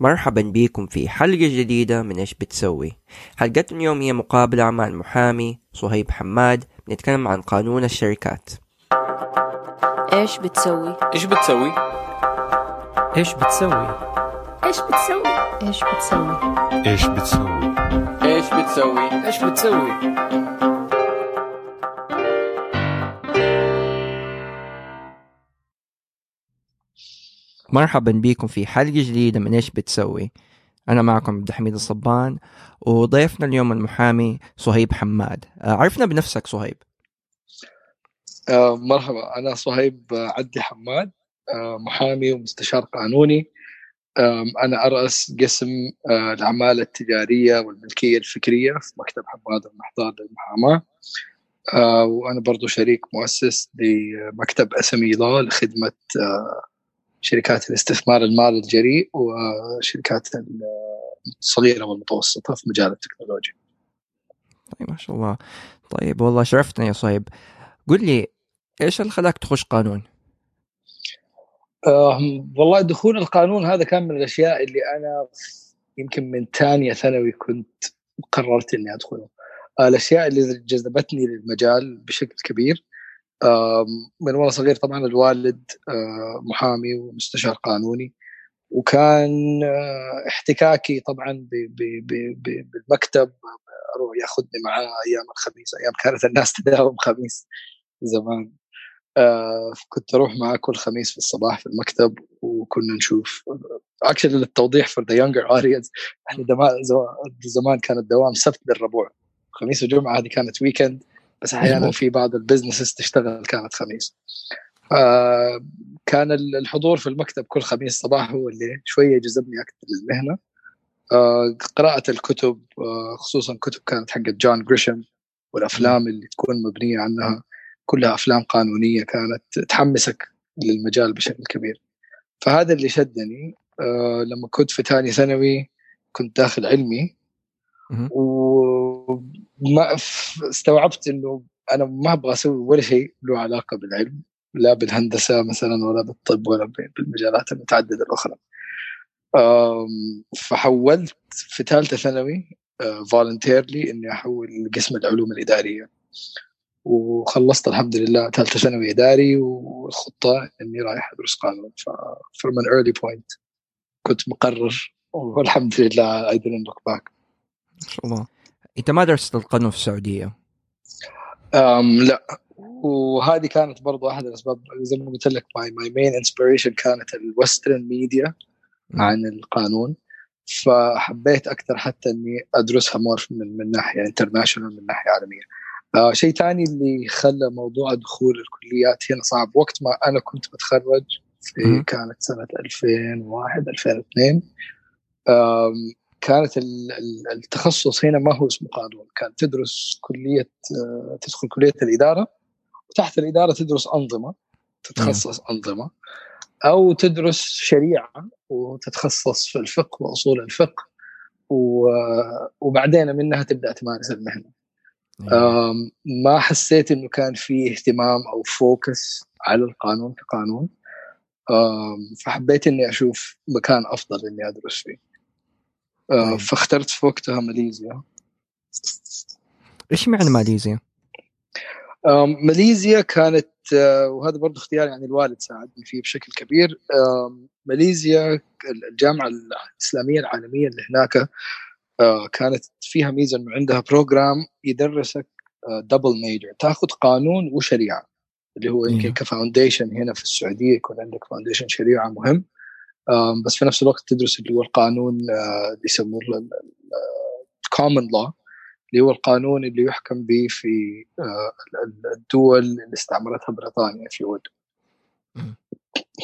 مرحبا بكم في حلقة جديدة من إيش بتسوي حلقتنا اليوم هي مقابلة مع المحامي صهيب حماد نتكلم عن قانون الشركات إيش بتسوي؟ إيش بتسوي؟ إيش بتسوي؟ إيش بتسوي؟ إيش بتسوي؟ إيش بتسوي؟ إيش بتسوي؟ إيش بتسوي؟ مرحبا بكم في حلقة جديدة من إيش بتسوي. أنا معكم عبد الحميد الصبان وضيفنا اليوم المحامي صهيب حماد. آه، عرفنا بنفسك صهيب. آه، مرحبا. أنا صهيب عدي حماد آه، محامي ومستشار قانوني. أنا أرأس قسم الأعمال التجارية والملكية الفكرية في مكتب حماد المحضار للمحاماة. وأنا برضو شريك مؤسس لمكتب أسمي لا لخدمة شركات الاستثمار المالي الجريء وشركات الصغيرة والمتوسطة في مجال التكنولوجيا. طيب ما شاء الله. طيب والله شرفتنا يا صهيب قل لي إيش اللي خلاك تخش قانون؟ أم، والله دخول القانون هذا كان من الأشياء اللي أنا يمكن من ثانية ثانوي كنت قررت إني أدخله. آه، الأشياء اللي جذبتني للمجال بشكل كبير من وأنا صغير طبعا الوالد محامي ومستشار قانوني وكان احتكاكي طبعا بالمكتب أروح ياخذني معاه أيام الخميس أيام كانت الناس تداوم خميس زمان. كنت أروح معاه كل خميس في الصباح في المكتب وكنا نشوف اكشلي للتوضيح for the younger audience إحنا زمان كان الدوام سبت للربوع خميس وجمعة هذه كانت weekend بس أحيانا مظبوط. في بعض ال businesses تشتغل كانت خميس. آه كان ال- الحضور في المكتب كل خميس صباح هو اللي شوية جذبني أكثر للمهنة. آه قراءة الكتب آه خصوصا كتب كانت حقت جون جريشم والأفلام اللي تكون مبنية عنها. كلها أفلام قانونية كانت تحمسك للمجال بشكل كبير. فهذا اللي شدني. آه لما كنت في ثاني ثانوي كنت داخل علمي. وما استوعبت إنه أنا ما أبغى أسوي ولا شيء له علاقة بالعلم لا بالهندسة مثلا ولا بالطب ولا بالمجالات المتعددة الأخرى. فحولت في ثالثة ثانوي فولنتيرلي إني أحول لقسم العلوم الإدارية. وخلصت الحمد لله ثالثة ثانوي إداري والخطة إني رايح أدرس قانون. ف from an early point كنت مقرر والحمد لله I didn't look back. ما شاء الله. أنت ما درست القانون في السعودية؟ أم لا. وهذه كانت برضو أحد الأسباب زي ما قلت لك my, my main inspiration كانت ال western media عن القانون. فحبيت أكثر حتى إني أدرسها more من من ناحية international من ناحية عالمية. آه شيء ثاني اللي خلى موضوع دخول الكليات هنا صعب. وقت ما أنا كنت بتخرج في. كانت سنة 2001 2002 آم، كانت ال- ال- التخصص هنا ما هو اسمه قانون كان تدرس كلية تدخل كلية الإدارة وتحت الإدارة تدرس أنظمة تتخصص أنظمة أو تدرس شريعة وتتخصص في الفقه وأصول الفقه وبعدين منها تبدأ تمارس المهنة. ما حسيت إنه كان في اهتمام أو فوكس على القانون كقانون. فحبيت إني أشوف مكان أفضل إني أدرس فيه. فاخترت في وقتها ماليزيا إيش معنى ماليزيا؟ ماليزيا كانت آه، وهذا برضه اختيار يعني الوالد ساعدني فيه بشكل كبير ماليزيا الجامعة الإسلامية العالمية اللي هناك آه، كانت فيها ميزة إنه عندها program يدرسك double major تاخذ قانون وشريعة اللي هو يمكن أيوه. ك foundation هنا في السعودية يكون عندك foundation شريعة مهم بس في نفس الوقت تدرس اللي هو القانون آه، اللي يسموه ال common law اللي هو القانون اللي يحكم به في آه، ال- الدول اللي استعمرتها بريطانيا في ود.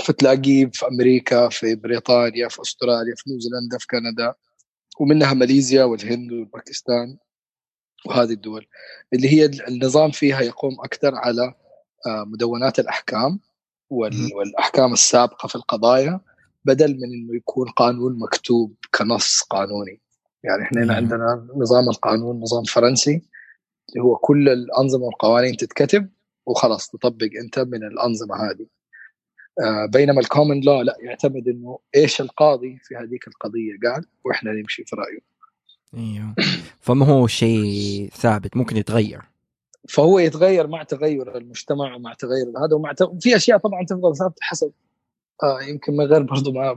فتلاقيه في أمريكا في بريطانيا في أستراليا في نيوزيلندا في كندا ومنها ماليزيا والهند والباكستان وهذه الدول اللي هي النظام فيها يقوم أكثر على آه، مدونات الأحكام. والأحكام السابقة في القضايا بدل من إنه يكون قانون مكتوب كنص قانوني. يعني إحنا. عندنا نظام القانون نظام فرنسي اللي هو كل الأنظمة والقوانين تتكتب وخلاص تطبق أنت من الأنظمة هذه. آه، بينما الكومن لو لا يعتمد إنه إيش القاضي في هذيك القضية قال وإحنا نمشي في رأيه. أيوه. فما هو شيء ثابت ممكن يتغير. فهو يتغير مع تغير المجتمع ومع تغير هذا ومع ت... في أشياء طبعا تفضل ثابتة حسب آه يمكن من غير برضو ما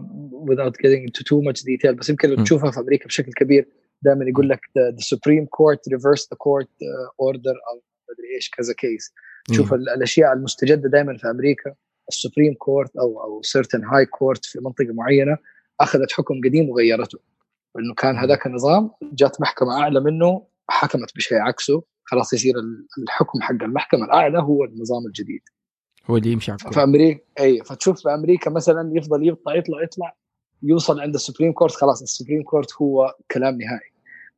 without getting into too much detail بس يمكن لو. تشوفها في أمريكا بشكل كبير دائما يقول لك the, Supreme Court reversed the court uh, order أو مدري إيش كذا case تشوف ال- الأشياء المستجدة دائما في أمريكا ال supreme court أو أو certain high court في منطقة معينة أخذت حكم قديم وغيرته. إنه كان هذاك النظام جات محكمة أعلى منه حكمت بشيء عكسه خلاص يصير ال- الحكم حق المحكمة الأعلى هو النظام الجديد. هو اللي يمشي على. في أمريكا أي فتشوف في أمريكا مثلا يفضل يطلع يطلع يطلع يوصل عند ال supreme court خلاص ال supreme court هو كلام نهائي.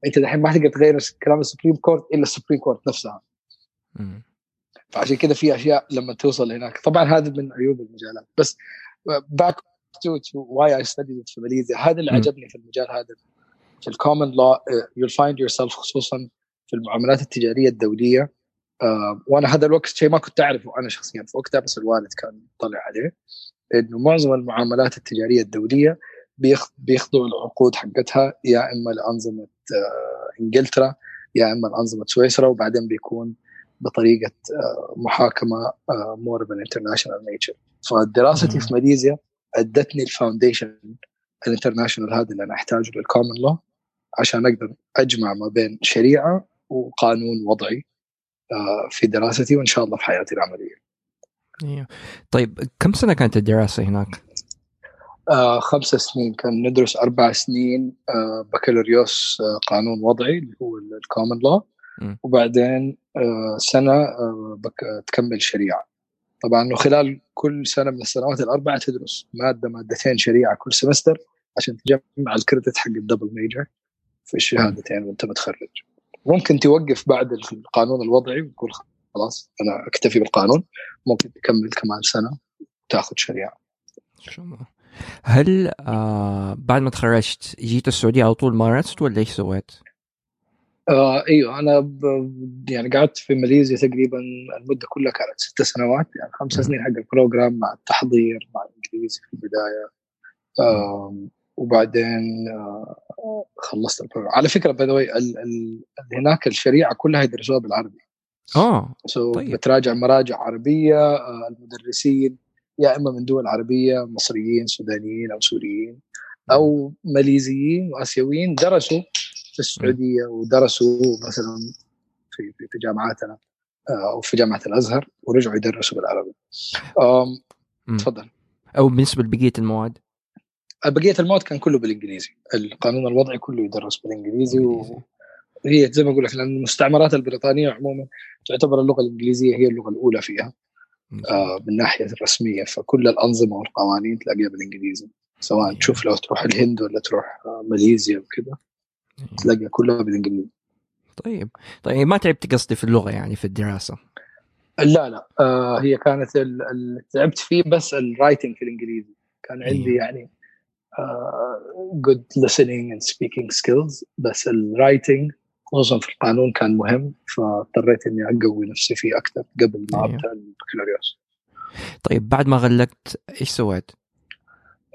أنت دحين ما تقدر تغير كلام ال supreme court إلا ال supreme court نفسها. مم. فعشان كذا في أشياء لما توصل هناك. طبعا هذا من عيوب المجالات. بس back to why I studied في ماليزيا هذا اللي م. عجبني في المجال هذا. في ال common law you find yourself خصوصا في المعاملات التجارية الدولية. آه، وأنا هذا الوقت شيء ما كنت أعرفه أنا شخصيا في وقتها بس الوالد كان طلع عليه إنه معظم المعاملات التجارية الدولية بيخ- بيخضعوا العقود حقتها يا إما لأنظمة آه، إنجلترا يا إما لأنظمة سويسرا وبعدين بيكون بطريقة آه، محاكمة more of an international nature فدراستي. في ماليزيا أدتني ال foundation ال international هذا اللي أنا أحتاجه لل common law عشان أقدر أجمع ما بين شريعة وقانون وضعي في دراستي وإن شاء الله في حياتي العملية. أيوه طيب كم سنة كانت الدراسة هناك؟ آه، خمس سنين كان ندرس أربع سنين آه، بكالوريوس آه، قانون وضعي اللي هو ال common law مم. وبعدين آه، سنة آه، بك- تكمل شريعة. طبعا إنه خلال كل سنة من السنوات الأربعة تدرس مادة مادتين شريعة كل semester عشان تجمع ال credit حق ال double major في الشهادتين وأنت متخرج. ممكن توقف بعد القانون الوضعي وتقول خلاص أنا أكتفي بالقانون ممكن تكمل كمان سنة وتأخذ شريعة. إن شاء الله هل آه بعد ما تخرجت جيت السعودية على طول مارست ولا إيش سويت؟ آه إيوه أنا ب... يعني قعدت في ماليزيا تقريبا المدة كلها كانت ست سنوات يعني خمس. سنين حق ال program مع التحضير مع الإنجليزي في البداية آم، وبعدين آه خلصت ال program على فكرة by the way هناك الشريعة كلها يدرسوها بالعربي آه so طيب. بتراجع مراجع عربية آه المدرسين يا إما من دول عربية مصريين سودانيين أو سوريين أو ماليزيين وآسيويين درسوا في السعودية ودرسوا مثلا في في جامعاتنا آه، أو في جامعة الأزهر ورجعوا يدرسوا بالعربي. تفضل. أو بالنسبة لبقية المواد بقية المواد كان كله بالإنجليزي، القانون الوضعي كله يدرس بالإنجليزي. وهي زي ما أقول لك لأن المستعمرات البريطانية عموما تعتبر اللغة الإنجليزية هي اللغة الأولى فيها. آه، من ناحية الرسمية. فكل الأنظمة والقوانين تلاقيها بالإنجليزي. سواء تشوف لو تروح الهند ولا تروح آه، ماليزيا وكده تلاقيها كلها بالإنجليزي. طيب. طيب ما تعبت قصدي في اللغة يعني في الدراسة؟ لا لا. آه هي كانت ال- ال- تعبت فيه بس ال writing في الإنجليزي. كان عندي أيوه. يعني آه good listening and speaking skills بس ال writing خصوصا في القانون كان مهم فاضطريت إني أقوي نفسي فيه أكثر قبل ما أيوه. أبدأ البكالوريوس طيب بعد ما غلقت إيش سويت؟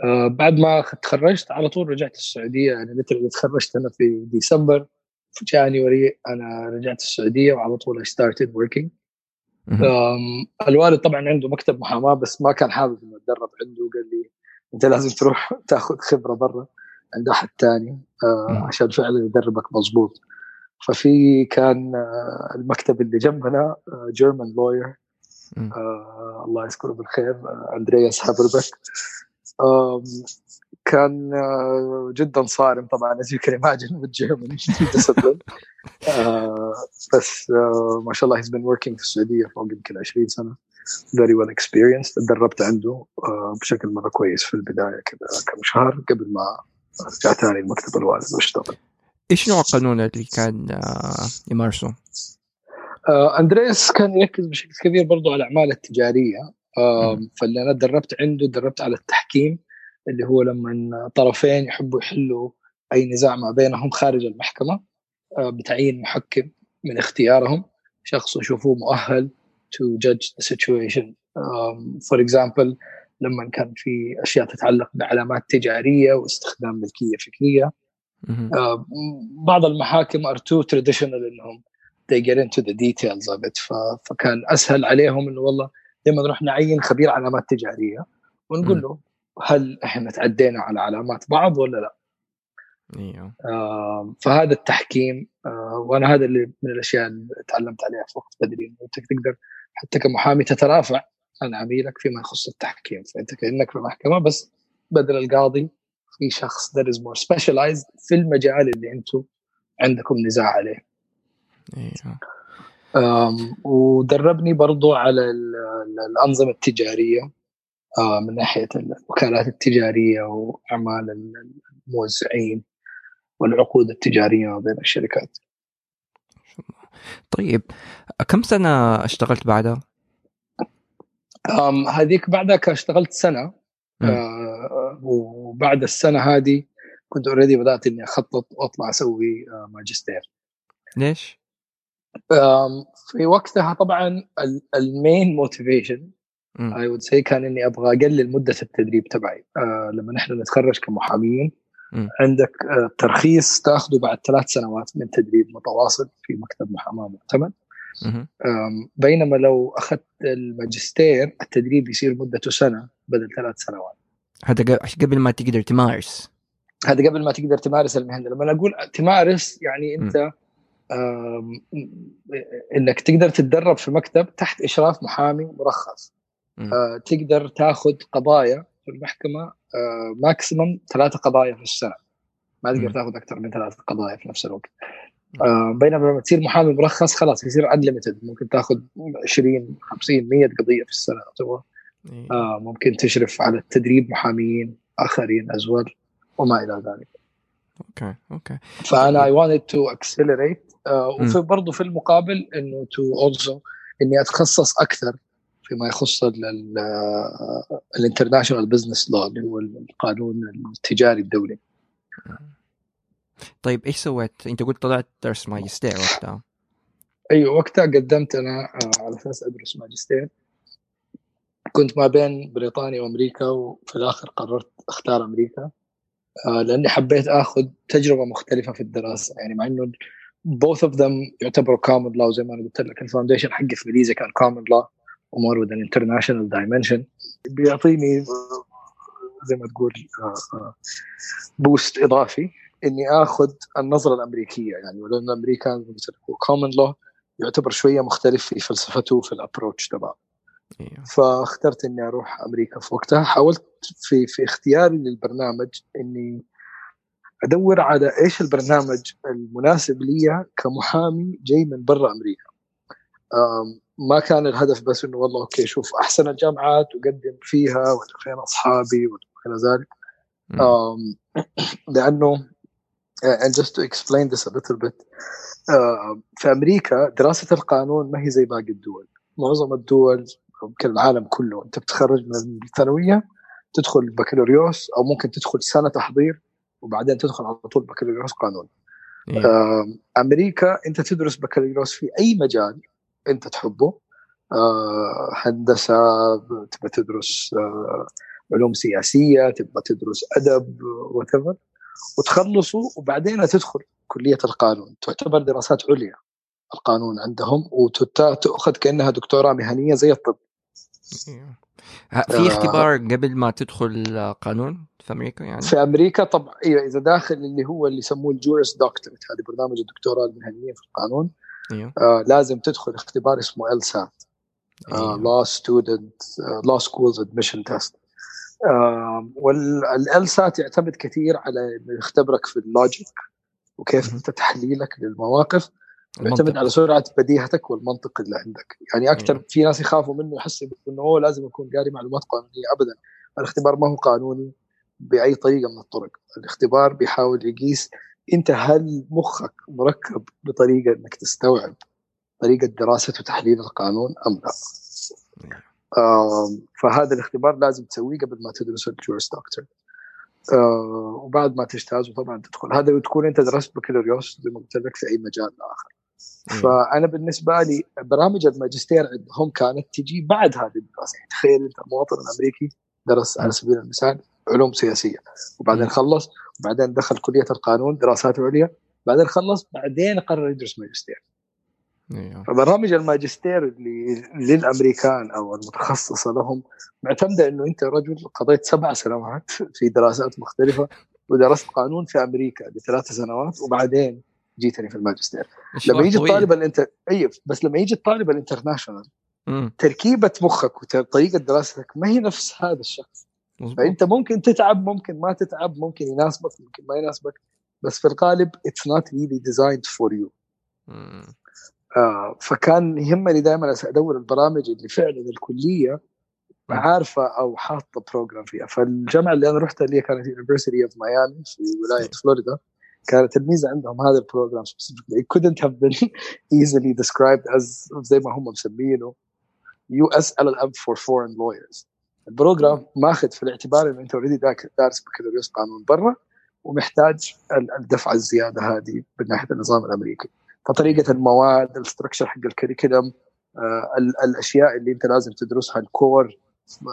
آه بعد ما تخرجت على طول رجعت السعوديه يعني مثل تخرجت أنا في ديسمبر في جانيوري أنا رجعت السعودية وعلى طول I started working مهم. أم، الوالد طبعا عنده مكتب محاماة بس ما كان حابب إنه اتدرب عنده قال لي أنت لازم تروح تاخذ خبرة برا عند أحد ثاني مم. عشان فعلا يدربك مضبوط ففي كان آه، المكتب اللي جنبنا جيرمان لوير مم. الله يذكره بالخير آه، أندرياس هابربك. كان آه، جدا صارم طبعا with German discipline. آه، بس آه، ما شاء الله he's been working في السعودية فوق يمكن 20 سنة. Very well experienced تدربت عنده آه، بشكل مرة كويس في البداية كذا كم شهر قبل ما رجع ثاني المكتب الوالد وأشتغل إيش نوع القانون اللي كان آه يمارسه؟ آه، أندريس كان يركز بشكل كبير برضو على الأعمال التجارية آه،. فاللي أنا دربت عنده دربت على التحكيم اللي هو لما طرفين يحبوا يحلوا أي نزاع ما بينهم خارج المحكمة آه، بتعيين محكم من اختيارهم شخص يشوفوه مؤهل to judge the situation um, for example لما كان في أشياء تتعلق بعلامات تجارية واستخدام ملكية فكرية. آه، بعض المحاكم are too traditional انهم they get into the details of it ف- فكان أسهل عليهم إنه والله لما نروح نعين خبير علامات تجارية ونقول. له هل إحنا تعدينا على علامات بعض ولا لا؟ إيوه. آه، فهذا التحكيم آه، وأنا هذا اللي من الأشياء اللي تعلمت عليها في وقت بدري أنت تقدر حتى كمحامي تترافع عن عميلك فيما يخص التحكيم. فأنت كأنك في محكمة بس بدل القاضي في شخص that is more specialized في المجال اللي أنتم عندكم نزاع عليه. إيوه. ودربني برضو على ال- ال- الأنظمة التجارية آه، من ناحية الوكالات التجارية وأعمال الموزعين. والعقود التجارية ما بين الشركات طيب كم سنة اشتغلت بعدها؟ هذيك بعدها كان اشتغلت سنة مم. آه، وبعد السنة هذه كنت already بدأت إني أخطط وأطلع أسوي آه، ماجستير ليش؟ في وقتها طبعا ال main motivation. I would say كان إني أبغى أقلل مدة التدريب تبعي آه لما نحن نتخرج كمحامين. عندك آه ترخيص تاخذه بعد ثلاث سنوات من تدريب متواصل في مكتب محاماة معتمد بينما لو أخذت الماجستير التدريب يصير مدته سنة بدل ثلاث سنوات. هذا قبل ما تقدر تمارس. هذا قبل ما تقدر تمارس المهنه لما أقول تمارس يعني أنت إنك تقدر تتدرب في مكتب تحت إشراف محامي مرخص. آه، تقدر تاخذ قضايا في المحكمة ماكسيمم ثلاثة قضايا في السنة. ما تقدر. تاخذ أكثر من ثلاث قضايا في نفس الوقت. آه، بينما لما تصير محامي مرخص خلاص يصير unlimited ممكن تاخذ 20 50 100 قضية في السنة تبغى إيه. آه، ممكن تشرف على تدريب محاميين آخرين as well وما إلى ذلك. okay okay. فأنا I wanted to accelerate وفي. برضه في المقابل إنه to also إني أتخصص أكثر فيما يخص ال international business law اللي هو القانون التجاري الدولي. طيب إيش سويت؟ أنت قلت طلعت درس ماجستير وقتها. أيوه وقتها قدمت أنا آه، على أساس أدرس ماجستير. كنت ما بين بريطانيا وأمريكا وفي الآخر قررت أختار أمريكا. آه، لأني حبيت آخذ تجربة مختلفة في الدراسة. يعني مع إنه both of them يعتبروا common law زي ما أنا قلت لك ال foundation حقي في ماليزيا كان common law. With an international dimension. بيعطيني آه، زي ما تقول boost إضافي إني آخذ النظرة الأمريكية. يعني ولأن الأمريكان هو common law يعتبر شوية مختلف في فلسفته في ال approach تبعه. أيوه فاخترت إني أروح أمريكا في وقتها. حاولت في في اختياري للبرنامج إني أدور على إيش البرنامج المناسب لي كمحامي جاي من برا أمريكا. ما كان الهدف بس إنه والله أوكي شوف أحسن الجامعات وقدم فيها ولا فين أصحابي ولا إلى ذلك um, لأنه uh, and just to explain this a little bit uh, في أمريكا دراسة القانون ما هي زي باقي الدول. معظم الدول يمكن العالم كله أنت بتخرج من الثانوية تدخل بكالوريوس أو ممكن تدخل سنة تحضير وبعدين تدخل على طول بكالوريوس قانون. إيه. أمريكا أنت تدرس بكالوريوس في أي مجال أنت تحبه. آه، هندسة تبغى تدرس آه، علوم سياسية تبغى تدرس أدب وات وتخلصوا وبعدين تدخل كلية القانون. تعتبر دراسات عليا. القانون عندهم وتؤخذ كأنها دكتوراه مهنية زي الطب. في آه. اختبار قبل ما تدخل قانون في أمريكا يعني؟ في أمريكا طبعا أيوه إذا داخل اللي هو اللي يسموه الجورس دكتوريت. هذا برنامج الدكتوراه المهنية في القانون. أيوه آه لازم تدخل اختبار اسمه ال سات أيوه. law student uh, law schools admission test والال سات يعتمد كثير على إنه يختبرك في اللوجيك وكيف. انت تحليلك للمواقف. يعتمد على سرعة بديهتك والمنطق اللي عندك يعني أكثر أيوه. في ناس يخافوا منه يحسوا إنه لازم يكون قاري معلومات قانونية ابدا الاختبار ما هو قانوني بأي طريقة من الطرق الاختبار بيحاول يقيس أنت هل مخك مركب بطريقة إنك تستوعب طريقة دراسه وتحليل القانون أم لا. آم، فهذا الاختبار لازم تسويه قبل ما تدرس الجورس دكتور. آه وبعد ما تجتاز طبعا تدخل. هذا وتكون أنت درست بكالوريوس زي ما قلت لك في أي مجال آخر. أيوه. فأنا بالنسبة لي برامج الماجستير عندهم كانت تجي بعد هذه الدراسة. يعني تخيل أنت المواطن الامريكي درس على سبيل المثال علوم سياسية. وبعدين. خلص وبعدين دخل كلية القانون دراسات عليا. بعدين خلص بعدين قرر يدرس ماجستير. أيوه فبرامج الماجستير اللي للأمريكان أو المتخصصة لهم معتمدة إنه أنت رجل قضيت سبع سنوات في دراسات مختلفة ودرست قانون في أمريكا لثلاث سنوات وبعدين جيتني في الماجستير. لما يجي الطالب ال int- اي بس لما يجي الطالب ال international. تركيبة مخك وطريقة دراستك ما هي نفس هذا الشخص. فأنت ممكن تتعب ممكن ما تتعب ممكن يناسبك ممكن ما يناسبك بس في الغالب really designed for you مم. آه فكان يهمني دائما أدور البرامج اللي فعلا الكلية. عارفة أو حاطة program فيها فالجامعة اللي أنا رحتها اللي كانت University of Miami في ولاية فلوريدا كانت الميزة عندهم هذا ال program specifically. it couldn't have been easily described as زي ما هم مسمينه US LLM for foreign lawyers ال program ماخذ في الاعتبار انه أنت already دارس بكالوريوس قانون برا ومحتاج ال- الدفعه الزيادة هذه من ناحية النظام الأمريكي. فطريقة المواد ال structure حق ال curriculum آه، ال- الأشياء اللي أنت لازم تدرسها ال core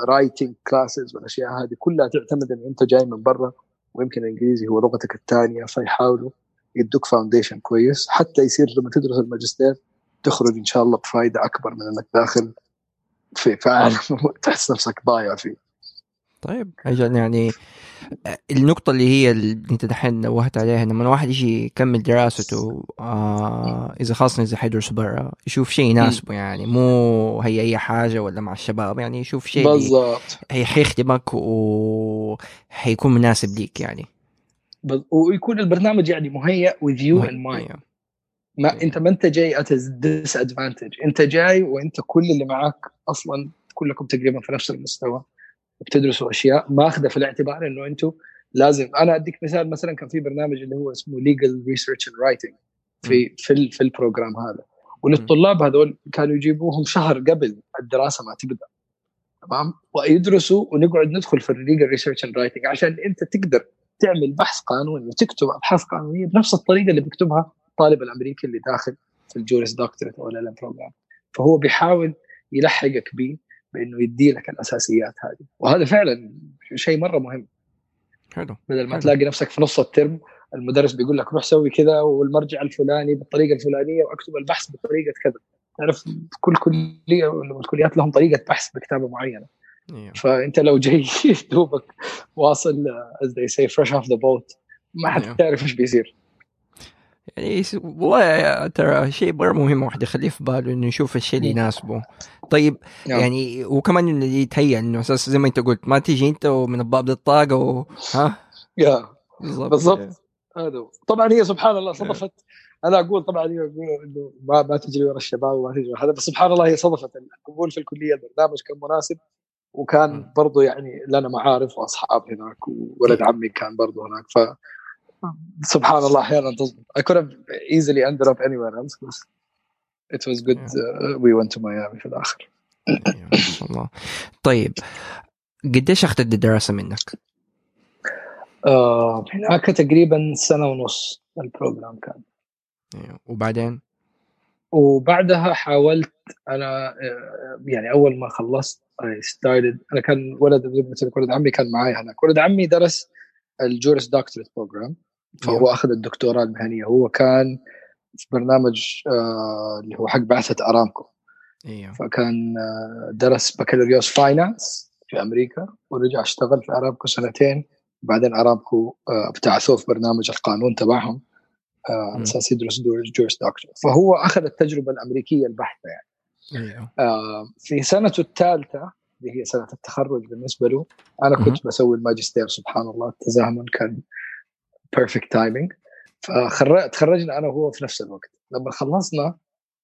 writing classes والأشياء هذه كلها تعتمد إن أنت جاي من برا ويمكن الإنجليزي هو لغتك الثانية فيحاولوا يدوك foundation كويس. حتى يصير لما تدرس الماجستير تخرج إن شاء الله بفائده أكبر من إنك داخل في في عالم تحس نفسك ضايع فيه. طيب أجل يعني النقطة اللي هي اللي أنت دحين نوهت عليها لما الواحد يجي يكمل دراسته آه إذا خاصة إذا حيدرس برا يشوف شيء يناسبه يعني مو هي أي حاجة ولا مع الشباب يعني يشوف شيء بالضبط. هي حيخدمك وحيكون مناسب ليك يعني. ويكون البرنامج يعني مهيئ with you in mind. ما أنت ما أنت جاي at a disadvantage. أنت جاي وأنت كل اللي معاك أصلا كلكم تقريبا في نفس المستوى وبتدرسوا أشياء ماخذة في الاعتبار إنه أنتم لازم أنا أديك مثال مثلا كان في برنامج اللي هو اسمه legal research and writing في في في ال program هذا. وللطلاب هذول كانوا يجيبوهم شهر قبل الدراسة ما تبدأ. تمام؟ ويدرسوا ونقعد ندخل في ال legal research and writing عشان أنت تقدر تعمل بحث قانوني وتكتب أبحاث قانونية بنفس الطريقة اللي بيكتبها الطالب الأمريكي اللي داخل في ال Juris Doctorate أو ال program فهو بيحاول يلحقك بيه بإنه يدي لك الأساسيات هذه. وهذا فعلا شيء مرة مهم. حلو. بدل ما حلو. تلاقي نفسك في نص الترم المدرس بيقول لك روح سوي كذا والمرجع الفلاني بالطريقة الفلانية واكتب البحث بطريقة كذا. تعرف كل كلية والكليات لهم طريقة بحث بكتابة معينة. أيوه فأنت لو جاي دوبك واصل as they say fresh off the boat ما. حتعرف إيش بيصير. يعني والله ترى شيء مرة مهم واحد يخليه في باله إنه يشوف الشيء اللي يناسبه. طيب نعم. يعني وكمان إنه يتهيأ إنه أساس زي ما أنت قلت ما تيجي أنت ومن الباب للطاقة و... ها؟ يا. بالضبط. بالضبط. هذا. طبعا هي سبحان الله صدفت. أنا أقول طبعا إنه ما ما تجري ورا الشباب وما تجري هذا بس سبحان الله هي صدفت. القبول في الكلية البرنامج كان مناسب وكان م. برضو يعني لنا معارف وأصحاب هناك وولد عمي كان برضو هناك ف سبحان الله أحيانا تظبط I could have easily ended up anywhere else but it was good uh, we went to Miami في الآخر. ما شاء الله. طيب قديش أخذت الدراسة منك؟ آه هناك تقريبا سنة ونص البروجرام كان. وبعدين؟ وبعدها حاولت أنا آه، يعني أول ما خلصت I started أنا كان ولد ولد عمي كان معي هناك. ولد عمي درس ال Juris Doctorate program فهو أخذ الدكتوراه المهنية. هو كان في برنامج آه، اللي هو حق بعثة أرامكو. إيوه. فكان آه، درس بكالوريوس finance في أمريكا ورجع اشتغل في أرامكو سنتين. بعدين أرامكو آه، ابتعثوه في برنامج القانون تبعهم. على أساس يدرس Juris Doctor فهو أخذ التجربة الأمريكية البحتة يعني. إيوه. في سنته الثالثة اللي هي سنة التخرج بالنسبة له أنا كنت بسوي الماجستير سبحان الله التزامن كان perfect timing فتخرجنا أنا وهو في نفس الوقت. لما خلصنا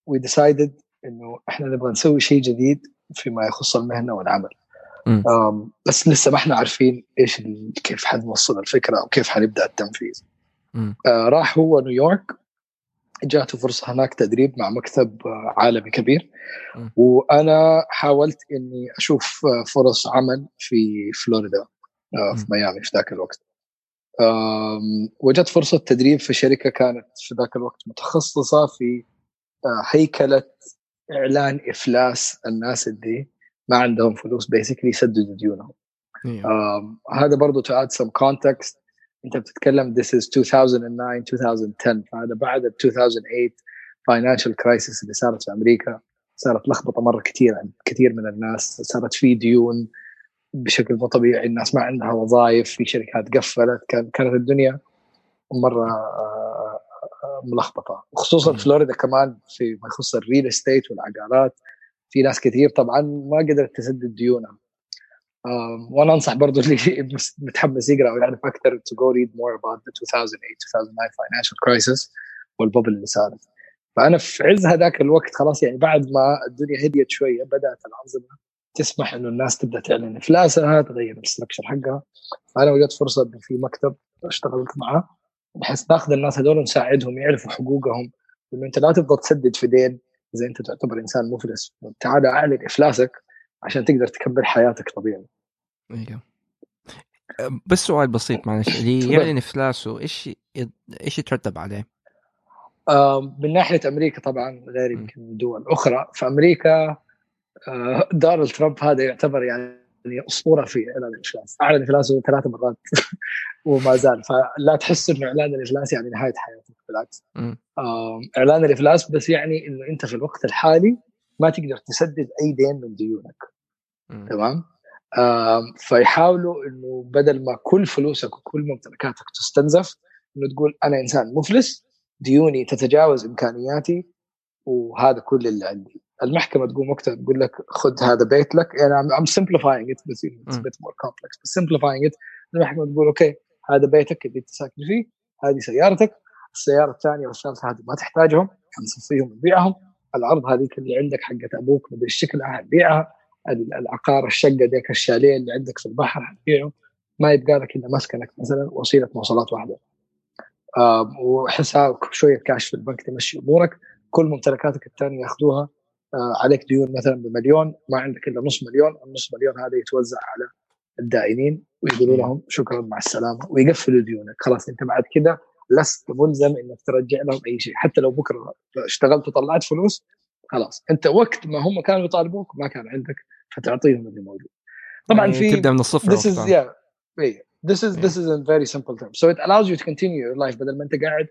we decided إنه إحنا نبغى نسوي شيء جديد فيما يخص المهنة والعمل. بس لسه ما إحنا عارفين إيش كيف حنوصل الفكرة أو كيف حنبدأ التنفيذ. آه، راح هو نيويورك. جاته فرصة هناك تدريب مع مكتب آه، عالمي كبير. م. وأنا حاولت إني أشوف آه، فرص عمل في فلوريدا آه، في. ميامي في ذاك الوقت. وجدت فرصة تدريب في شركة كانت في ذاك الوقت متخصصة في آه، هيكلة إعلان إفلاس الناس اللي ما عندهم فلوس بيسكلي يسددوا ديونهم. إيه. هذا برضو to add some context. أنت بتتكلم this is 2009 2010 فهذا بعد ال 2008 financial crisis اللي صارت في أمريكا صارت لخبطة مرة كثير عند كثير من الناس صارت في ديون. بشكل مو طبيعي الناس ما عندها وظائف في شركات قفلت كان كانت الدنيا مرة آه، ملخبطة. وخصوصا. فلوريدا كمان في ما يخص الريل استيت والعقارات في ناس كثير طبعا ما قدرت تسدد ديونها. وأنا أنصح برضو اللي متحمس يقرأ ويعرف أكثر go read more about the 2008 2009 financial crisis والببل اللي صارت. فأنا في عز هذاك الوقت خلاص يعني بعد ما الدنيا هديت شوية بدأت الأنظمة تسمح إنه الناس تبدأ تعلن. افلاسها تغير الاستراكشر حقها. فانا وجدت فرصة إنه في مكتب اشتغلت معاه بحيث ناخذ الناس هذول ونساعدهم يعرفوا حقوقهم وإنه أنت لا تفضل تسدد في دين اذا أنت تعتبر إنسان مفلس. تعال أعلن إفلاسك عشان تقدر تكمل حياتك طبيعي. أيوه. بس سؤال بسيط معلش. اللي. يعلن إفلاسه إيش إيش يترتب عليه؟ آم، من ناحية أمريكا طبعا غير. يمكن دول أخرى. في أمريكا آه، دونالد ترامب هذا يعتبر يعني أسطورة في إعلان الإفلاس. أعلن افلاسه ثلاث مرات وما زال. فلا تحس إنه إعلان الإفلاس يعني نهاية حياتك بالعكس. إعلان الإفلاس بس يعني إنه أنت في الوقت الحالي ما تقدر تسدد أي دين من ديونك. تمام؟ فيحاولوا إنه بدل ما كل فلوسك وكل ممتلكاتك تستنزف إنه تقول أنا إنسان مفلس ديوني تتجاوز إمكانياتي وهذا كل اللي عندي. المحكمة تقوم وقتها تقول لك خذ هذا بيت لك. يعني I'm, I'm simplifying it بس it's a مم. bit more complex. بس simplifying it المحكمة تقول okay هذا بيتك اللي أنت ساكن فيه هذه سيارتك. السيارة الثانية والثالثة هذه ما تحتاجهم حنصفيهم نبيعهم. الأرض هذيك اللي عندك حقت أبوك مدري إيش شكلها حتبيعها ال- العقار الشقة ديك الشاليه اللي عندك في البحر حتبيعه ما يبقى لك إلا مسكنك مثلا وسيله مواصلات واحدة. وحساب شوية كاش في البنك تمشي أمورك. كل ممتلكاتك الثانية ياخذوها. عليك ديون مثلا بمليون ما عندك إلا نص مليون النص مليون هذا يتوزع على الدائنين ويقولوا لهم شكرا مع السلامة ويقفلوا ديونك. خلاص أنت بعد كده لست ملزم إنك ترجع لهم أي شيء. حتى لو بكرة اشتغلت وطلعت فلوس خلاص. أنت وقت ما هم كانوا يطالبوك ما كان عندك فتعطيهم اللي موجود. طبعا يعني في تبدأ من الصفر this is yeah. yeah. this is this is in very simple terms. So it allows you to continue your life بدل ما أنت قاعد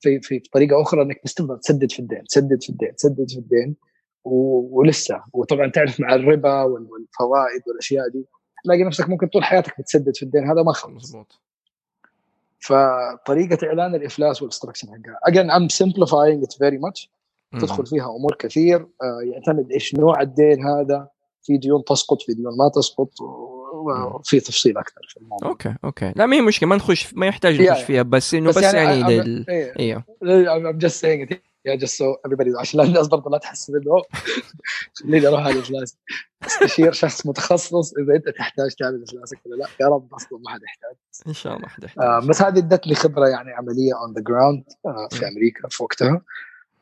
في في طريقة أخرى إنك تفضل تسدد في الدين تسدد في الدين تسدد في الدين. ولسه. وطبعا تعرف مع الربا وال- والفوائد والأشياء دي تلاقي نفسك ممكن طول حياتك بتسدد في الدين هذا ما خلص. مظبوط. فطريقة إعلان الإفلاس وال structure حقها. I'm simplifying it very much. مم. تدخل فيها أمور كثير. آه، يعتمد إيش نوع الدين هذا. في ديون تسقط في ديون ما تسقط وفي تفصيل أكثر في الموضوع. okay okay. لا ما هي مشكلة ما نخش ما يحتاج نخش فيها بس إنه بس, يعني, I'm- لل... إيه. إيوه. Yeah, just so everybody عشان الناس برضه لا تحس انه خليني أروح على الافلاس استشير شخص متخصص إذا أنت تحتاج تعمل افلاسك ولا لا. يا رب أصلا ما حد يحتاج. إن شاء الله حد آه بس هذه ادتني خبرة يعني عملية on the ground في أمريكا في وقتها.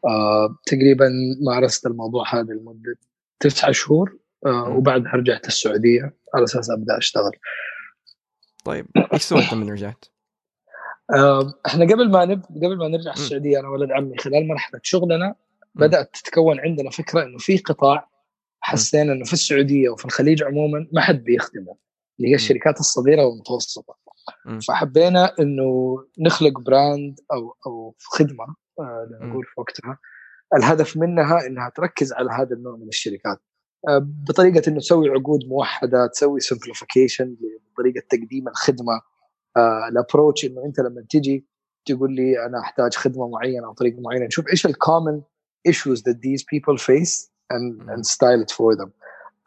آه تقريبا مارست الموضوع هذا لمدة تسعة شهور آه. وبعدها رجعت السعودية على أساس أبدأ أشتغل. طيب إيش سويت لما رجعت؟ إحنا قبل ما نب... قبل ما نرجع السعودية أنا ولد عمي خلال مرحلة شغلنا بدأت تتكون عندنا فكرة إنه في قطاع حسينا إنه في السعودية وفي الخليج عموما ما حد بيخدمه اللي هي. الشركات الصغيرة والمتوسطة. فحبينا إنه نخلق brand أو أو خدمة آه،. نقول في وقتها الهدف منها إنها تركز على هذا النوع من الشركات آه، بطريقة إنه تسوي عقود موحدة تسوي simplification بطريقه تقديم الخدمة ال approach إنه أنت لما تجي تقول لي أنا أحتاج خدمة معينة أو طريقة معينة نشوف إيش ال common issues that these people face and, and style it for them.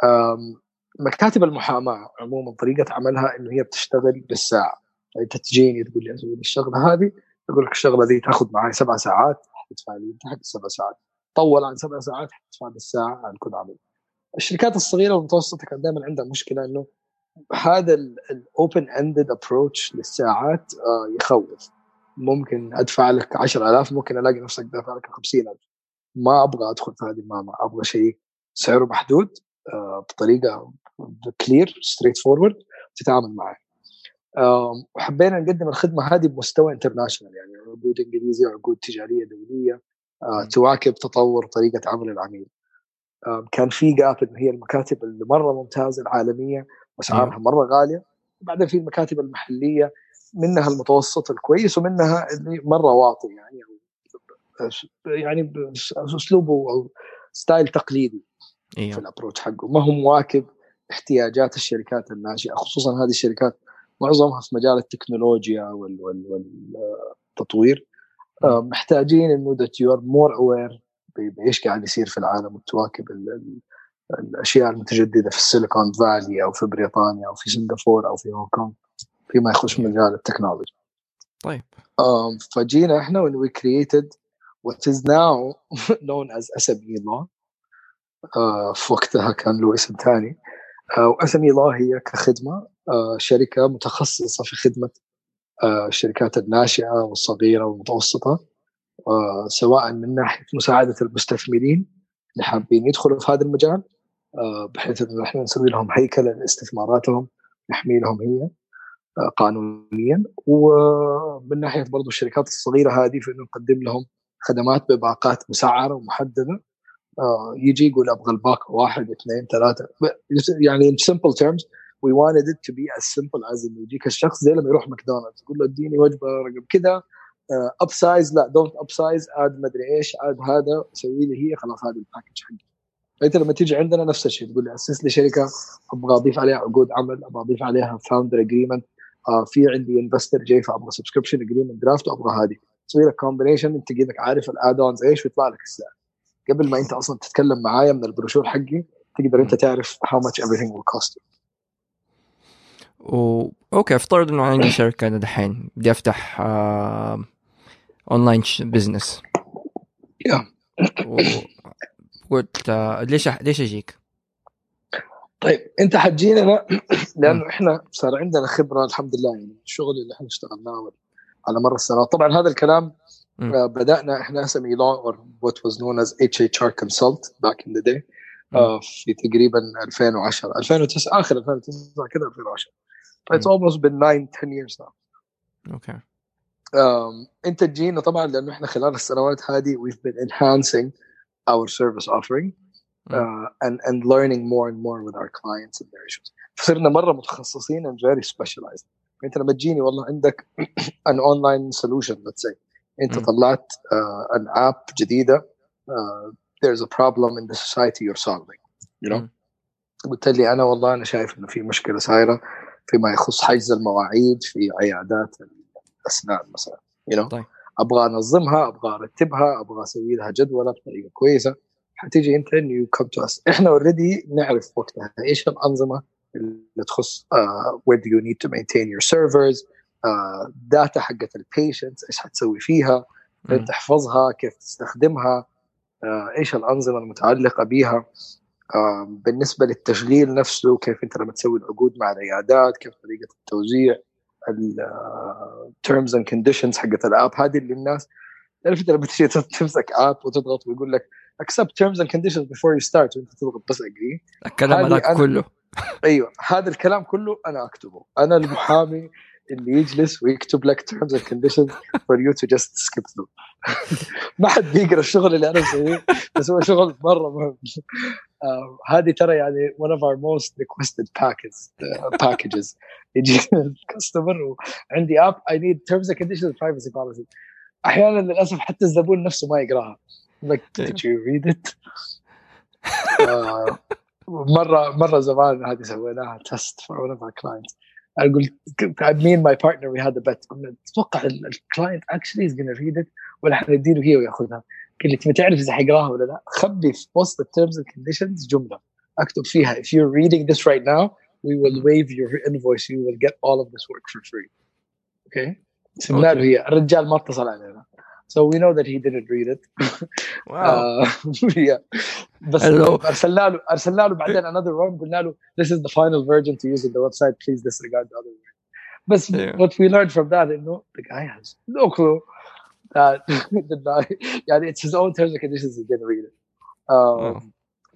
Um, مكاتب المحاماة عموما طريقة عملها إنه هي بتشتغل بالساعة يعني أنت تجيني تقول لي أسوي الشغلة هذه أقول لك الشغلة دي تاخذ معي سبع ساعات حتدفع لي أنت حق السبع ساعات طول عن سبع ساعات حتدفع لي الساعة عن كل عمل. الشركات الصغيرة والمتوسطة كان دائما عندها مشكلة إنه هذا ال open ended approach للساعات آه، يخوف. ممكن أدفع لك 10000 ممكن ألاقي نفسك دافع لك 50000 ما أبغى أدخل في هذه المعامله أبغى شيء سعره محدود آه، بطريقة clear straightforward تتعامل معه. وحبينا نقدم الخدمة هذه بمستوى international يعني عقود إنجليزية وعقود تجارية دولية آه، تواكب تطور طريقة عمل العميل. كان في gap انه هي المكاتب اللي مرة ممتازة العالمية واسعارها مرة غالية. بعدين في المكاتب المحلية منها المتوسط الكويس ومنها اللي مرة واطي يعني يعني أسلوبه أو style تقليدي في أيوه ال approach حقه. ما هو مواكب احتياجات الشركات الناشئه خصوصا هذه الشركات معظمها في مجال التكنولوجيا وال- وال- والتطوير. آه، محتاجين إنه you are more aware ب- بإيش قاعد يصير في العالم وتواكب الأشياء المتجددة في السيليكون فالي أو في بريطانيا أو في سنغافورة أو في هونغ كونغ فيما يخص مجال التكنولوجيا طيب. um, فجينا إحنا when we created what is now known as SME law. uh, في وقتها كان له اسم ثاني. uh, و SME law هي كخدمة uh, شركة متخصصة في خدمة uh, الشركات الناشئة والصغيرة والمتوسطة. uh, سواء من ناحية مساعدة المستثمرين اللي حابين يدخلوا في هذا المجال uh, بحيث إنه إحنا نسوي لهم هيكلة لاستثماراتهم نحمي لهم هي آه، قانونيا. ومن ناحية برضو الشركات الصغيرة هذه في إنه نقدم لهم خدمات بباقات مسعره ومحددة. آه، يجي يقول أبغى الباقه واحد اثنين ثلاثة. يعني in simple terms we wanted it to be as simple as إنه يجيك الشخص زي لما يروح ماكدونالدز تقول له اديني وجبة رقم كذا upsize لا don't upsize add مدري إيش add هذا سوي لي هي خلاص هذه ال package حقي. فانت لما تيجي عندنا نفس الشيء تقول لي أسس لي شركة أبغى أضيف عليها عقود عمل أبغى أضيف عليها founder agreement آه في عندي investor جاي فأبغى subscription agreement draft وأبغى هذه تسوي لك combination أنت كذا عارف ال add-ons إيش ويطلع لك السعر قبل ما أنت أصلا تتكلم معايا من البروشور حقي تقدر أنت تعرف how much everything will cost you. و... أوكي افترض إنه عندي شركة أنا دحين بدي أفتح آه... اونلاين ش- business Yeah. و... قلت آه... ليش أح... ليش أجيك؟ طيب أنت حتجينا لأنه إحنا صار عندنا خبرة الحمد لله يعني الشغل اللي إحنا اشتغلناه على مر السنوات. طبعا هذا الكلام مم. آه، بدأنا إحنا اسمي law or what was known as HHR consult back in the day آه، في تقريبا 2010 2009 آخر 2009 كذا 2010 it's almost been 9 10 years now. أوكي um, أنت تجينا طبعا لأنه إحنا خلال السنوات هذه we've been enhancing our service offering uh, and and learning more and more with our clients and their issues فصرنا مره متخصصين and very specialized انت لما تجيني والله عندك an online solution let's say انت مم. طلعت uh, an app جديده uh, there's a problem in the society you're solving you know مم. قلت لي انا والله انا شايف انه في مشكله صايره فيما يخص حجز المواعيد في عيادات الاسنان مثلا you know طيب. أبغى أنظمها أبغى أرتبها أبغى أسوي لها جدولة بطريقة كويسة. حتيجي أنت you come to us إحنا already نعرف وقتها إيش الأنظمة اللي تخص uh, do you need to maintain your servers data حقت ال patients إيش حتسوي فيها كيف. تحفظها كيف تستخدمها آه، إيش الأنظمة المتعلقة بها آه، بالنسبة للتشغيل نفسه كيف أنت لما تسوي العقود مع العيادات كيف طريقة التوزيع. ال terms and conditions حقت ال app. هذه اللي الناس تعرف أنت لما تجي تمسك app وتضغط ويقول لك accept terms and conditions before you start وأنت تضغط بس agree. الكلام هذاك أنا- كله. أيوه هذا الكلام كله أنا أكتبه. أنا المحامي اللي يجلس ويكتب لك terms and conditions for you to just skip through ما حد بيقرأ الشغل اللي أنا مسويه بس هو شغل مرة مهم. آه، هذه ترى يعني one of our most requested آه، packages packages. يجي ال customer وعندي app I need terms and conditions and privacy أحيانا للأسف حتى الزبون نفسه ما يقراها. Like طيب. did you read it؟ آه، مرة مرة زمان هذه سويناها test for one of our clients. أنا قلت me and my partner we had a bet. قلنا تتوقع ال client actually is gonna read it ولا حنديله هي وياخذها. قال لي تبي تعرف إذا حيقراها ولا لا؟ خبي في وسط ال terms and conditions جملة. أكتب فيها if you're reading this right now we will waive your invoice. You will get all of this work for free. Okay سمنا له هي. الرجال ما اتصل علينا so we know that he didn't read it واو آه، yeah. بس Hello. ارسلنا له ارسلنا له بعدين another one قلنا له this is the final version to use in the website please disregard the other one بس Yeah. what we learned from that انه the guy has no clue that the guy يعني it's his own terms and conditions he didn't read it um, Oh.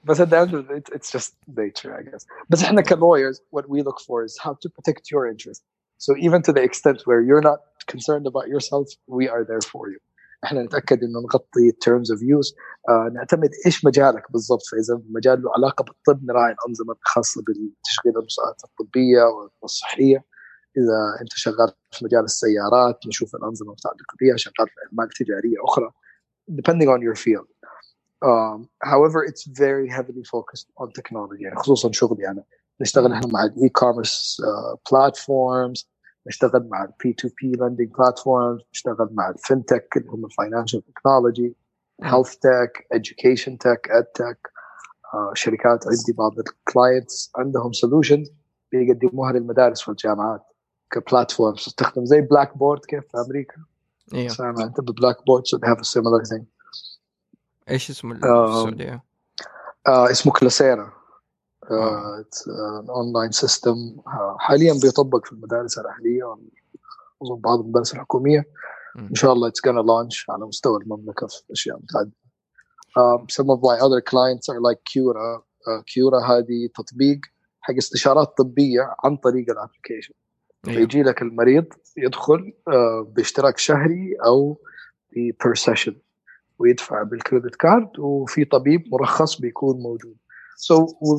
بس at the end of it it's just nature I guess بس احنا lawyers what we look for is how to protect your interest so even to the extent where you're not concerned about yourself we are there for you إحنا نتأكد إنه نغطي of use. آه نعتمد إيش مجالك بالضبط. فإذا مجال له علاقة بالطب نراعي الأنظمة الخاصة بالتشغيل المساعدات الطبية والصحية. إذا أنت شغال في مجال السيارات نشوف الأنظمة المتعلقه بها شغال في أعمال تجارية أخرى. Depending on your field. um, however it's very heavily focused on technology. يعني خصوصا شغلي أنا. نشتغل إحنا مع ال e-commerce platforms نشتغل مع ال B2B lending platforms نشتغل مع ال FinTech اللي هم ال financial technology health tech education tech ed tech شركات عندي بعض ال clients عندهم solutions بيقدموها للمدارس والجامعات ك platforms تستخدم زي بلاك بورد كيف في أمريكا أيوه سامع أنت ببلاك بورد so they have a similar thing إيش اسم ال- آه. السعودية؟ آه اسمه كلاسيرا. online system حاليا بيطبق في المدارس الأهلية واظن بعض المدارس الحكومية. إن شاء الله it's gonna launch على مستوى المملكة في أشياء متعددة. um, some of my other clients are like Cura. uh, Cura هذه تطبيق حق استشارات طبية عن طريق ال application أيوه. فيجي لك المريض يدخل باشتراك شهري أو per session ويدفع بال credit card وفي طبيب مرخص بيكون موجود. So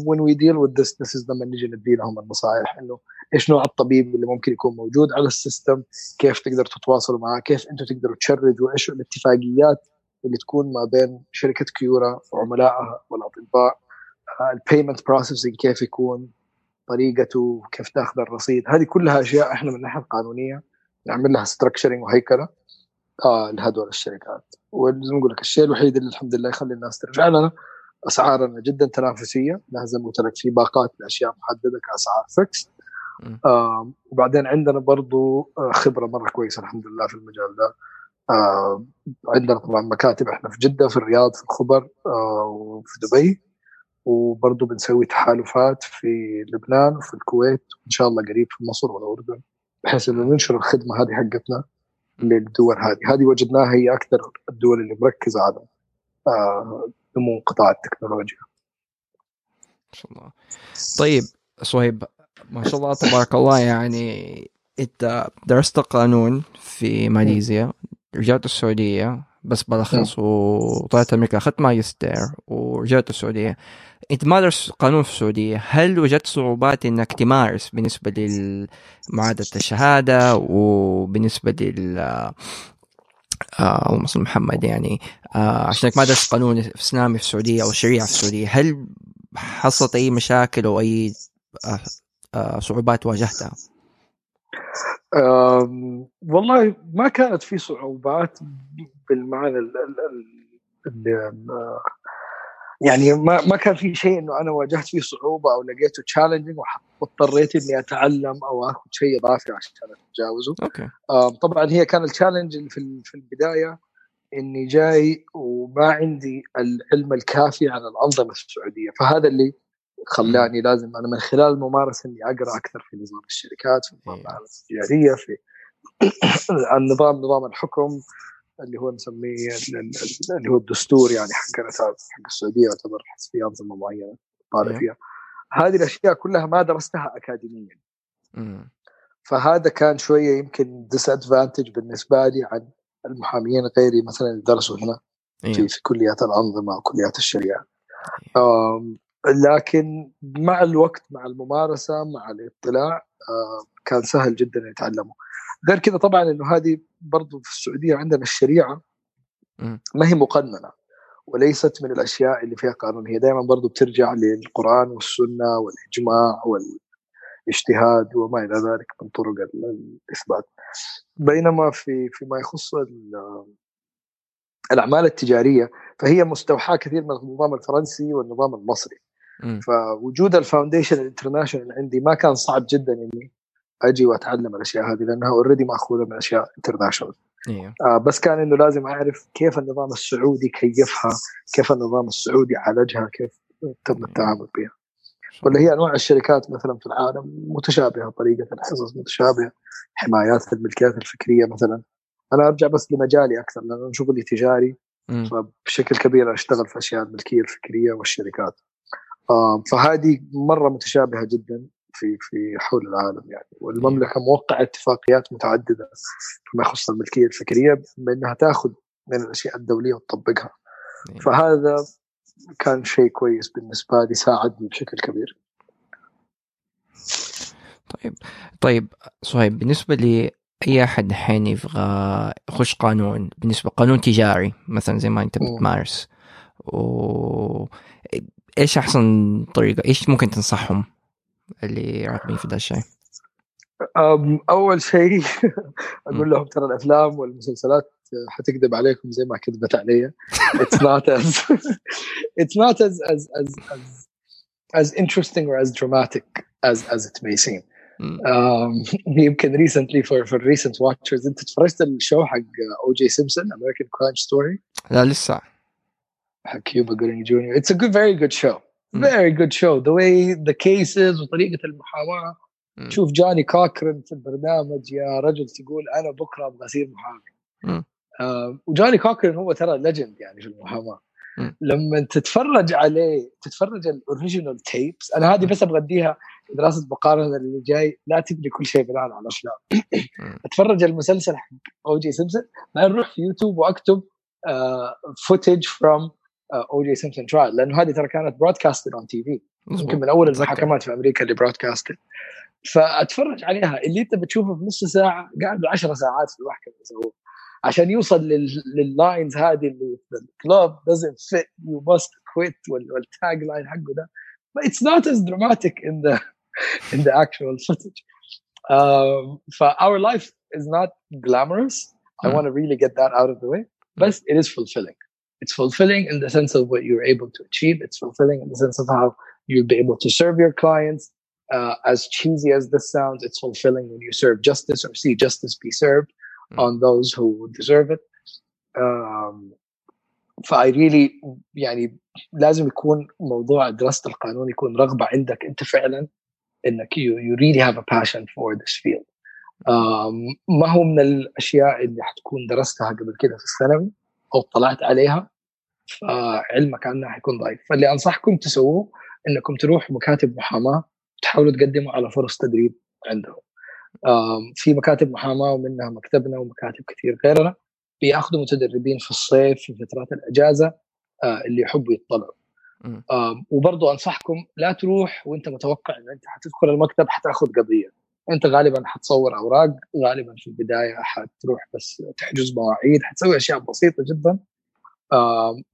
when we deal with this this is لما نجي ندي لهم النصائح إنه إيش نوع الطبيب اللي ممكن يكون موجود على ال system؟ كيف تقدروا تتواصلوا معاه؟ كيف أنتم تقدروا تشاركوا إيش الاتفاقيات اللي تكون ما بين شركة Cura وعملائها والأطباء؟ ال payment processing كيف يكون؟ طريقته؟ كيف تأخذ الرصيد؟ هذه كلها أشياء إحنا من الناحيه القانونيه نعمل لها structuring وهيكلة آه لهدول الشركات. وزي ما أقول لك الشيء الوحيد اللي الحمد لله يخلي الناس ترجع لنا أسعارنا جدا تنافسية لها زي ما قلت لك في باقات لأشياء محددة كأسعار فيكس. آه وبعدين عندنا برضو آه، خبرة مرة كويسة الحمد لله في المجال ده. آه عندنا طبعا مكاتب إحنا في جدة في الرياض في الخبر آه وفي دبي. وبرضو بنسوي تحالفات في لبنان وفي الكويت وإن شاء الله قريب في مصر والاردن بحيث إنه ننشر الخدمة هذه حقتنا للدول هذه. هذه وجدناها هي أكثر الدول اللي مركزة على آه، نمو قطاع التكنولوجيا. ما شاء الله. طيب صهيب ما شاء الله تبارك الله يعني إنت درست قانون في ماليزيا رجعت السعودية بس بلخص وطلعت أمريكا أخذت ماجستير ورجعت السعودية. إنت ما درست قانون في السعودية هل وجدت صعوبات إنك تمارس بالنسبة لمعادلة الشهادة وبالنسبة لل آه صل محمد يعني آه عشانك ما درست قانون إسلامي في السعودية أو شريعة في السعودية هل حصلت أي مشاكل أو أي آه، آه، صعوبات واجهتها؟ والله ما كانت في صعوبات بالمعنى ال ال ال ال يعني ما ما كان في شيء إنه أنا واجهت فيه صعوبة أو لقيته challenging واضطريت إني أتعلم أو آخذ شيء اضافي عشان أتجاوزه. okay. طبعا هي كان التشالنج في في البداية إني جاي وما عندي العلم الكافي عن الأنظمة السعودية فهذا اللي خلاني لازم أنا من خلال الممارسة إني أقرأ أكثر في نظام الشركات في نظام إيه. التجاريه في النظام نظام الحكم اللي هو نسميه ال- ال- اللي هو الدستور يعني حقنا حق السعودية يعتبر في أنظمة معينة طالع إيه. فيها هذه الأشياء كلها ما درستها اكاديميا. فهذا كان شوية يمكن ديس ادفانتج بالنسبة لي عن المحامين غيري مثلا اللي درسوا هنا إيه. في في كليات الأنظمة وكليات الشريعة آم، لكن مع الوقت مع الممارسة مع الإطلاع كان سهل جدا يتعلموا غير كذا طبعا إنه هذه برضو في السعودية عندنا الشريعة. ما هي مقننة وليست من الأشياء اللي فيها قانون هي دائما برضو بترجع للقرآن والسنة والإجماع والاجتهاد وما إلى ذلك من طرق ال- الإثبات بينما في فيما يخص ال- الأعمال التجارية فهي مستوحاة كثير من النظام الفرنسي والنظام المصري. فوجود ال foundation ال international عندي ما كان صعب جدا إني أجي وأتعلم الأشياء هذه لأنها already مأخوذة من أشياء international أيوه آه بس كان إنه لازم أعرف كيف النظام السعودي كيفها كيف النظام السعودي عالجها كيف تم التعامل بها. ولا هي أنواع الشركات مثلا في العالم متشابهة طريقة الحصص متشابهة حمايات الملكيات الفكرية مثلا. أنا أرجع بس لمجالي أكثر لأنه شغلي تجاري مم. فبشكل كبير أشتغل في أشياء الملكية الفكرية والشركات. آه، فهذه مرة متشابهة جدا. في في حول العالم يعني. والمملكة موقعة اتفاقيات متعددة فيما يخص الملكية الفكرية بانها تأخذ من الأشياء الدولية وتطبقها. فهذا كان شيء كويس بالنسبة لي ساعدني بشكل كبير. طيب طيب صهيب بالنسبة لي أي أحد الحين يبغى يخش قانون بالنسبة قانون تجاري مثلا زي ما مم. بتمارس و إيش أحسن طريقة إيش ممكن تنصحهم؟ اللي راكبين في ذا الشيء أول شيء أقول لهم ترى الأفلام والمسلسلات حتكذب عليكم زي ما كذبت علي. It's not as it's not as as as as as interesting or as dramatic as as it may seem. um, يمكن recently for for recent watchers. أنت تفرجت ال show حق O.J. Simpson American Crime Story? لا لسه. حق كيوبا جورينج جونيور. It's a good very good show. Very good show the way the cases وطريقة المحاماه. تشوف جاني كوكرن في البرنامج يا رجل تقول أنا بكرة أبغى أصير محامي. آه وجاني كوكرن هو ترى legend يعني في المحاماه. لما تتفرج عليه تتفرج ال original tapes أنا هذه بس أبغى أديها دراسة مقارنة اللي جاي لا تبني كل شيء بناء على الأفلام. أتفرج المسلسل حق أو جي سيمبسون بعدين أروح في يوتيوب وأكتب footage from O.J. Simpson trial لأنه هذه ترى كانت broadcasted on TV. يمكن من أول. المحاكمات في أمريكا اللي broadcasted فأتفرج عليها. اللي أنت بتشوفه في نص ساعة قاعد 10 ساعات في المحكمة يسووه عشان يوصل لل- لللاينز هذه اللي الكلوب doesn't fit. You must quit. وال- والتاج لاين حقه ده. But it's not as dramatic in the in the actual footage. um, ف our life is not glamorous. I Mm. want to really get that out of the way. but it is fulfilling. it's fulfilling in the sense of what you're able to achieve it's fulfilling in the sense of how you'll be able to serve your clients uh, as cheesy as this sounds, it's fulfilling when you serve justice or see justice be served Mm. on those who deserve it. Um, فاي ريلي يعني لازم يكون موضوع دراسه القانون يكون رغبه عندك انت فعلا انك you, you really have a passion for this field. Um, ما هو من الاشياء اللي حتكون درستها قبل كده في الثانوي أو اطلعت عليها فعلمك عنها حيكون ضعيف. فاللي أنصحكم تسووه إنكم تروحوا مكاتب محاماة تحاولوا تقدموا على فرص تدريب عندهم. في مكاتب محاماة ومنها مكتبنا ومكاتب كثير غيرنا بياخذوا متدربين في الصيف في فترات الأجازة آه، اللي يحبوا يطلعوا. وبرضو أنصحكم لا تروح وأنت متوقع إن أنت حتدخل المكتب حتاخذ قضية. أنت غالبا حتصور أوراق غالبا في البداية حتروح بس تحجز مواعيد حتسوي أشياء بسيطة جدا.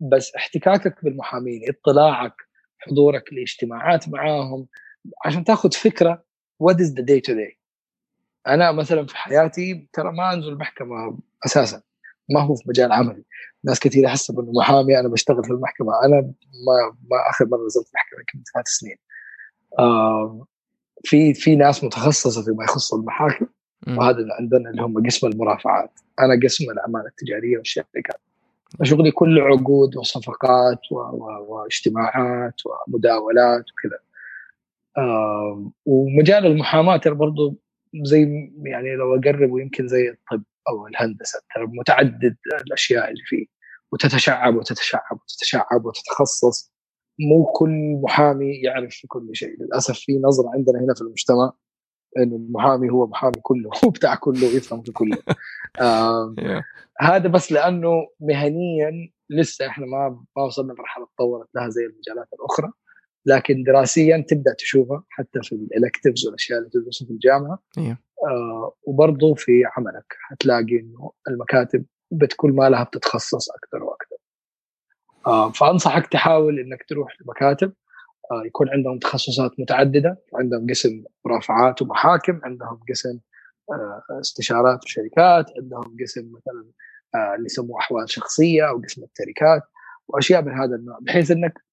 بس احتكاكك بالمحامين اطلاعك حضورك لاجتماعات معاهم عشان تاخذ فكرة what is the day to day. أنا مثلا في حياتي ترى ما أنزل محكمه أساسا ما هو في مجال عملي. ناس كثير يحسبوا إنه محامي أنا بشتغل في المحكمة أنا ما ما آخر مرة نزلت محكمه يمكن ثلاث سنين. في في ناس متخصصة فيما يخص المحاكم. وهذا اللي عندنا اللي هم قسم المرافعات. أنا قسم الاعمال التجارية والشركات. شغلي كله عقود وصفقات و... و... واجتماعات ومداولات وكذا. ومجال المحاماة ترى برضو زي يعني لو أقرب ويمكن زي الطب أو الهندسة ترى متعدد الأشياء اللي فيه. وتتشعب وتتشعب وتتشعب وتتخصص. مو كل محامي يعرف في كل شيء. للأسف في نظرة عندنا هنا في المجتمع انه المحامي هو محامي كله هو بتاع كله ويفهم في كله. Yeah. هذا بس لأنه مهنيا لسه إحنا ما ما وصلنا لمرحلة تطورت لها زي المجالات الأخرى. لكن دراسيا تبدأ تشوفها حتى في الالكتيفز والأشياء اللي تدرسها في الجامعة. آه وبرضه في عملك. حتلاقي إنه المكاتب بتكون ما لها بتتخصص أكثر آه فأنصحك تحاول إنك تروح لمكاتب آه يكون عندهم تخصصات متعددة عندهم قسم مرافعات ومحاكم عندهم قسم آه استشارات وشركات عندهم قسم مثلا آه اللي يسموه أحوال شخصية أو قسم التركات وأشياء من هذا النوع بحيث إنك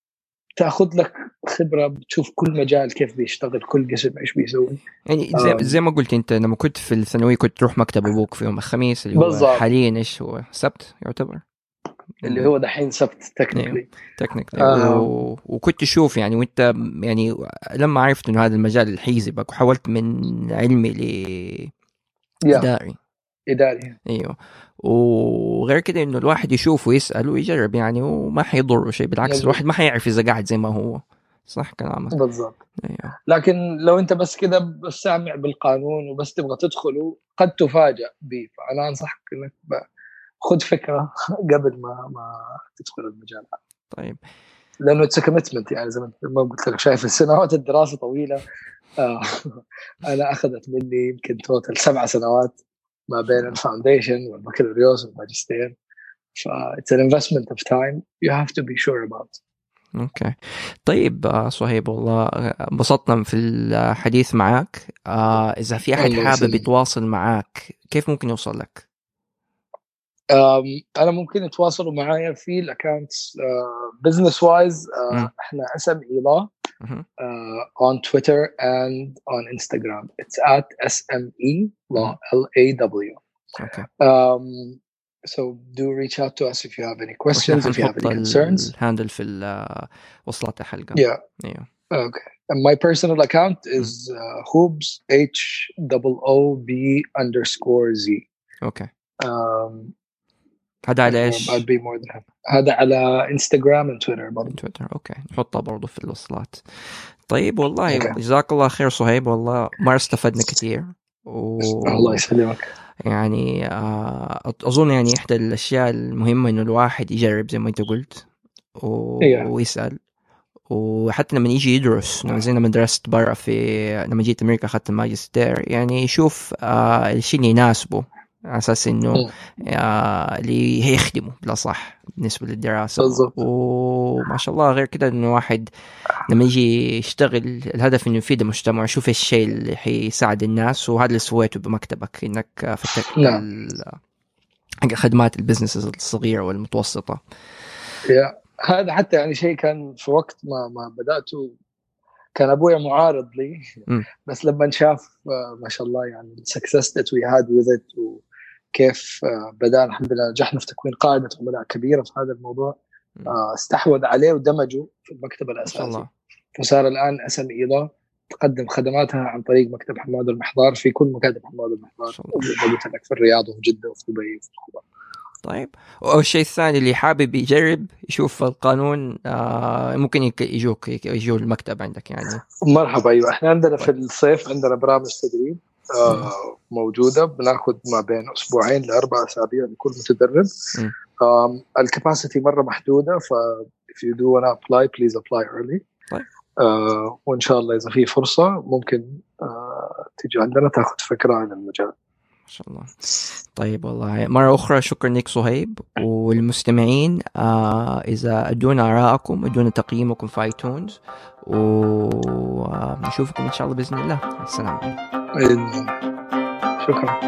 تأخذ لك خبرة بتشوف كل مجال كيف بيشتغل كل قسم إيش بيسوي يعني زي, آم. زي ما قلت أنت لما كنت في الثانوي كنت تروح مكتب أبوك في يوم الخميس اللي هو. حاليا إيش هو سبت يعتبر اللي هو دحين سبت technically technically آم. و... وكنت تشوف يعني وأنت يعني لما عرفت إنه هذا المجال الحيزبك وحولت من علمي يا لاداري إداري. أيوه. وغير كده إنه الواحد يشوف ويسأل ويجرب يعني وما حيضره شيء بالعكس مظبوط. الواحد ما حيعرف إذا قاعد زي ما هو. صح كلامك. بالضبط. أيوه. لكن لو أنت بس كذا بس سامع بالقانون وبس تبغى تدخله قد تفاجأ به فأنا أنصحك إنك. خذ فكرة قبل ما ما تدخل المجال. هذا طيب. لأنه it's commitment يعني زي ما قلت لك شايف السنوات الدراسة طويلة. آه أنا أخذت مني يمكن total سبع سنوات ما بين ال foundation والبكالوريوس والماجستير. ف it's an investment of time you have to be sure about. okay. طيب آه، صهيب والله آه، انبسطنا في الحديث معك إذا في أحد حابب. يتواصل معك كيف ممكن يوصل لك؟ أم، انا ممكن يتواصلوا معايا في الاكونتس بزنس وايز مم. احنا اسم ايلا مهم. uh, on Twitter and on Instagram. It's at SME Law L A W. اوكي Um, so do reach out to us if you have any questions, if you have حنحط any concerns. الهاندل في ال- وصلات الحلقه Yeah. ايوه Okay. And my personal account is uh, Hoobs H O O B underscore Z. اوكي Um, هذا على إيش؟ I'd be more than happy. هذا على انستغرام and تويتر برضه. تويتر okay نحطها برضو في الوصلات طيب والله okay. جزاك الله خير صهيب والله ما استفدنا كثير و... الله يسلمك. يعني آه، أظن يعني إحدى الأشياء المهمة إنه الواحد يجرب زي ما أنت قلت و... إيه. ويسأل وحتى لما يجي يدرس لما زي لما درست برا في لما جيت أمريكا أخذت الماجستير يعني يشوف آه الشيء اللي يناسبه على أساس إنه مم. آه اللي هيخدمه بلا صح بالنسبة للدراسة بالضبط. وما شاء الله غير كده إنه واحد لما يجي يشتغل الهدف إنه يفيد المجتمع يشوف الشيء اللي حيساعد الناس وهذا اللي سويته بمكتبك إنك فتحت نعم. خدمات البزنس الصغيرة والمتوسطة يا هذا حتى يعني شيء كان في وقت ما ما بدأته كان أبويا معارض لي. بس لما شاف آه، ما شاء الله يعني السكسس that we had with it وكيف آه، بدأنا الحمد لله نجحنا في تكوين قاعدة عملاء كبيرة في هذا الموضوع. آه، استحوذ عليه ودمجه في المكتب الأساسي. الله. فصار الآن اسم أيضا تقدم خدماتها عن طريق مكتب حماد المحضار في كل مكاتب حماد ما المحضار في الرياض وفي جدة وفي دبي وفي الخبر طيب. والشيء الثاني اللي حابب يجرب يشوف القانون آه ممكن يجوك يجوا المكتب عندك يعني. مرحبا أيوه. إحنا عندنا في الصيف عندنا برامج تدريب. موجودة. بناخذ ما بين أسبوعين لاربع أسابيع لكل متدرب. الكباسيتي مرة محدودة ف if you do wanna apply please apply early. طيب. آه وإن شاء الله إذا في فرصة ممكن آه تيجي عندنا تاخذ فكرة عن المجال. ما شاء الله. طيب والله. مرة أخرى شكرا لك صهيب والمستمعين. آه إذا أدونا آراءكم أدونا تقييمكم في ايتونز ونشوفكم إن شاء الله بإذن الله. السلام عليكم. شكرا.